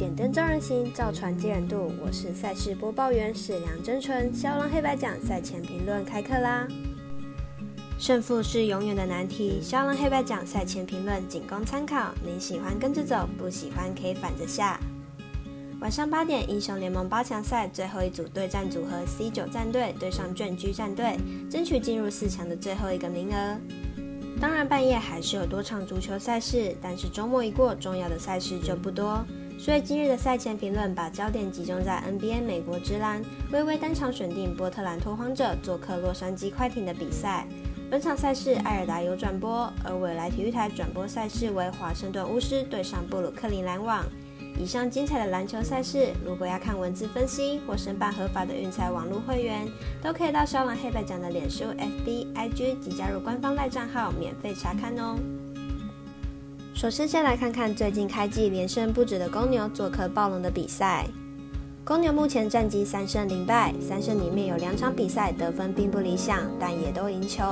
点灯照人行，造船接人度。我是赛事播报员史梁真纯。骁龙黑白奖赛前评论开课啦！胜负是永远的难题，骁龙黑白奖赛前评论仅供参考。您喜欢跟着走，不喜欢可以反着下。晚上八点，英雄联盟八强赛最后一组对战组合 C 九战队对上卷居战队，争取进入四强的最后一个名额。当然，半夜还是有多场足球赛事，但是周末一过，重要的赛事就不多。所以今日的赛前评论把焦点集中在 NBA 美国之篮，微微单场选定波特兰拓荒者做客洛杉矶快艇的比赛。本场赛事艾尔达有转播，而未来体育台转播赛事为华盛顿巫师对上布鲁克林篮网。以上精彩的篮球赛事，如果要看文字分析或申办合法的运彩网络会员，都可以到小朗黑白奖的脸书、FB、IG 及加入官方赖账号免费查看哦。首先，先来看看最近开季连胜不止的公牛做客暴龙的比赛。公牛目前战绩三胜零败，三胜里面有两场比赛得分并不理想，但也都赢球。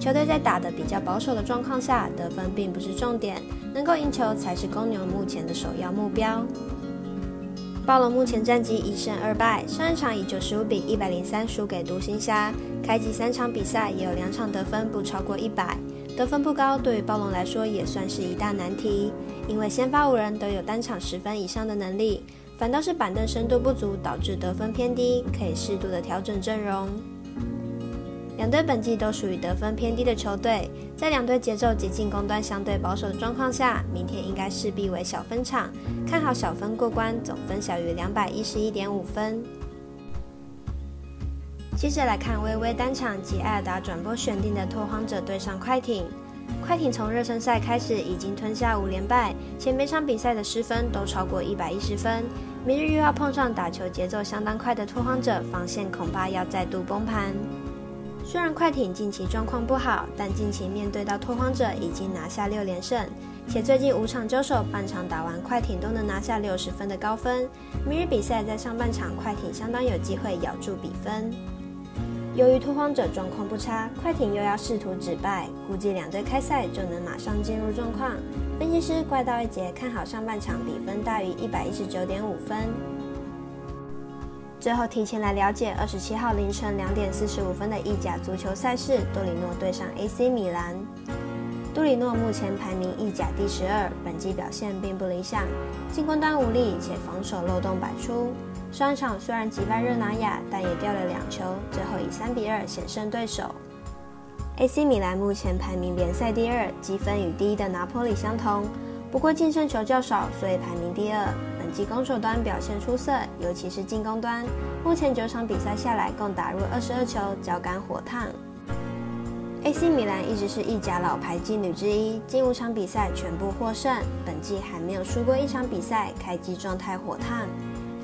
球队在打的比较保守的状况下，得分并不是重点，能够赢球才是公牛目前的首要目标。暴龙目前战绩一胜二败，上一场以九十五比一百零三输给独行侠。开季三场比赛也有两场得分不超过一百。得分不高，对于暴龙来说也算是一大难题，因为先发五人都有单场十分以上的能力，反倒是板凳深度不足，导致得分偏低，可以适度的调整阵容。两队本季都属于得分偏低的球队，在两队节奏及进攻端相对保守的状况下，明天应该势必为小分场，看好小分过关，总分小于两百一十一点五分。接着来看微微单场及艾尔达转播选定的拓荒者对上快艇。快艇从热身赛开始已经吞下五连败，且每场比赛的失分都超过一百一十分。明日又要碰上打球节奏相当快的拓荒者，防线恐怕要再度崩盘。虽然快艇近期状况不好，但近期面对到拓荒者已经拿下六连胜，且最近五场交手半场打完，快艇都能拿下六十分的高分。明日比赛在上半场，快艇相当有机会咬住比分。由于拓荒者状况不差，快艇又要试图止败，估计两队开赛就能马上进入状况。分析师怪盗一杰看好上半场比分大于一百一十九点五分。最后提前来了解二十七号凌晨两点四十五分的意甲足球赛事，多里诺对上 AC 米兰。杜里诺目前排名意甲第十二，本季表现并不理想，进攻端无力且防守漏洞百出。上一场虽然击败热拿亚，但也掉了两球，最后以三比二险胜对手。AC 米兰目前排名联赛第二，积分与第一的拿坡里相同，不过净胜球较少，所以排名第二。本季攻守端表现出色，尤其是进攻端，目前九场比赛下来共打入二十二球，脚感火烫。AC 米兰一直是意甲老牌劲旅之一，近五场比赛全部获胜，本季还没有输过一场比赛，开机状态火烫。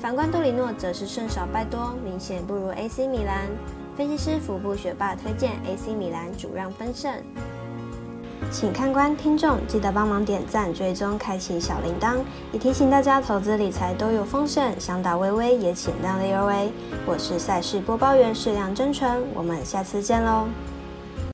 反观杜里诺则是胜少败多，明显不如 AC 米兰。分析师福布学霸推荐 AC 米兰主让分胜。请看官听众记得帮忙点赞、追踪、开启小铃铛，也提醒大家投资理财都有风险，想打微微也请量力而为。我是赛事播报员适量真诚，我们下次见喽。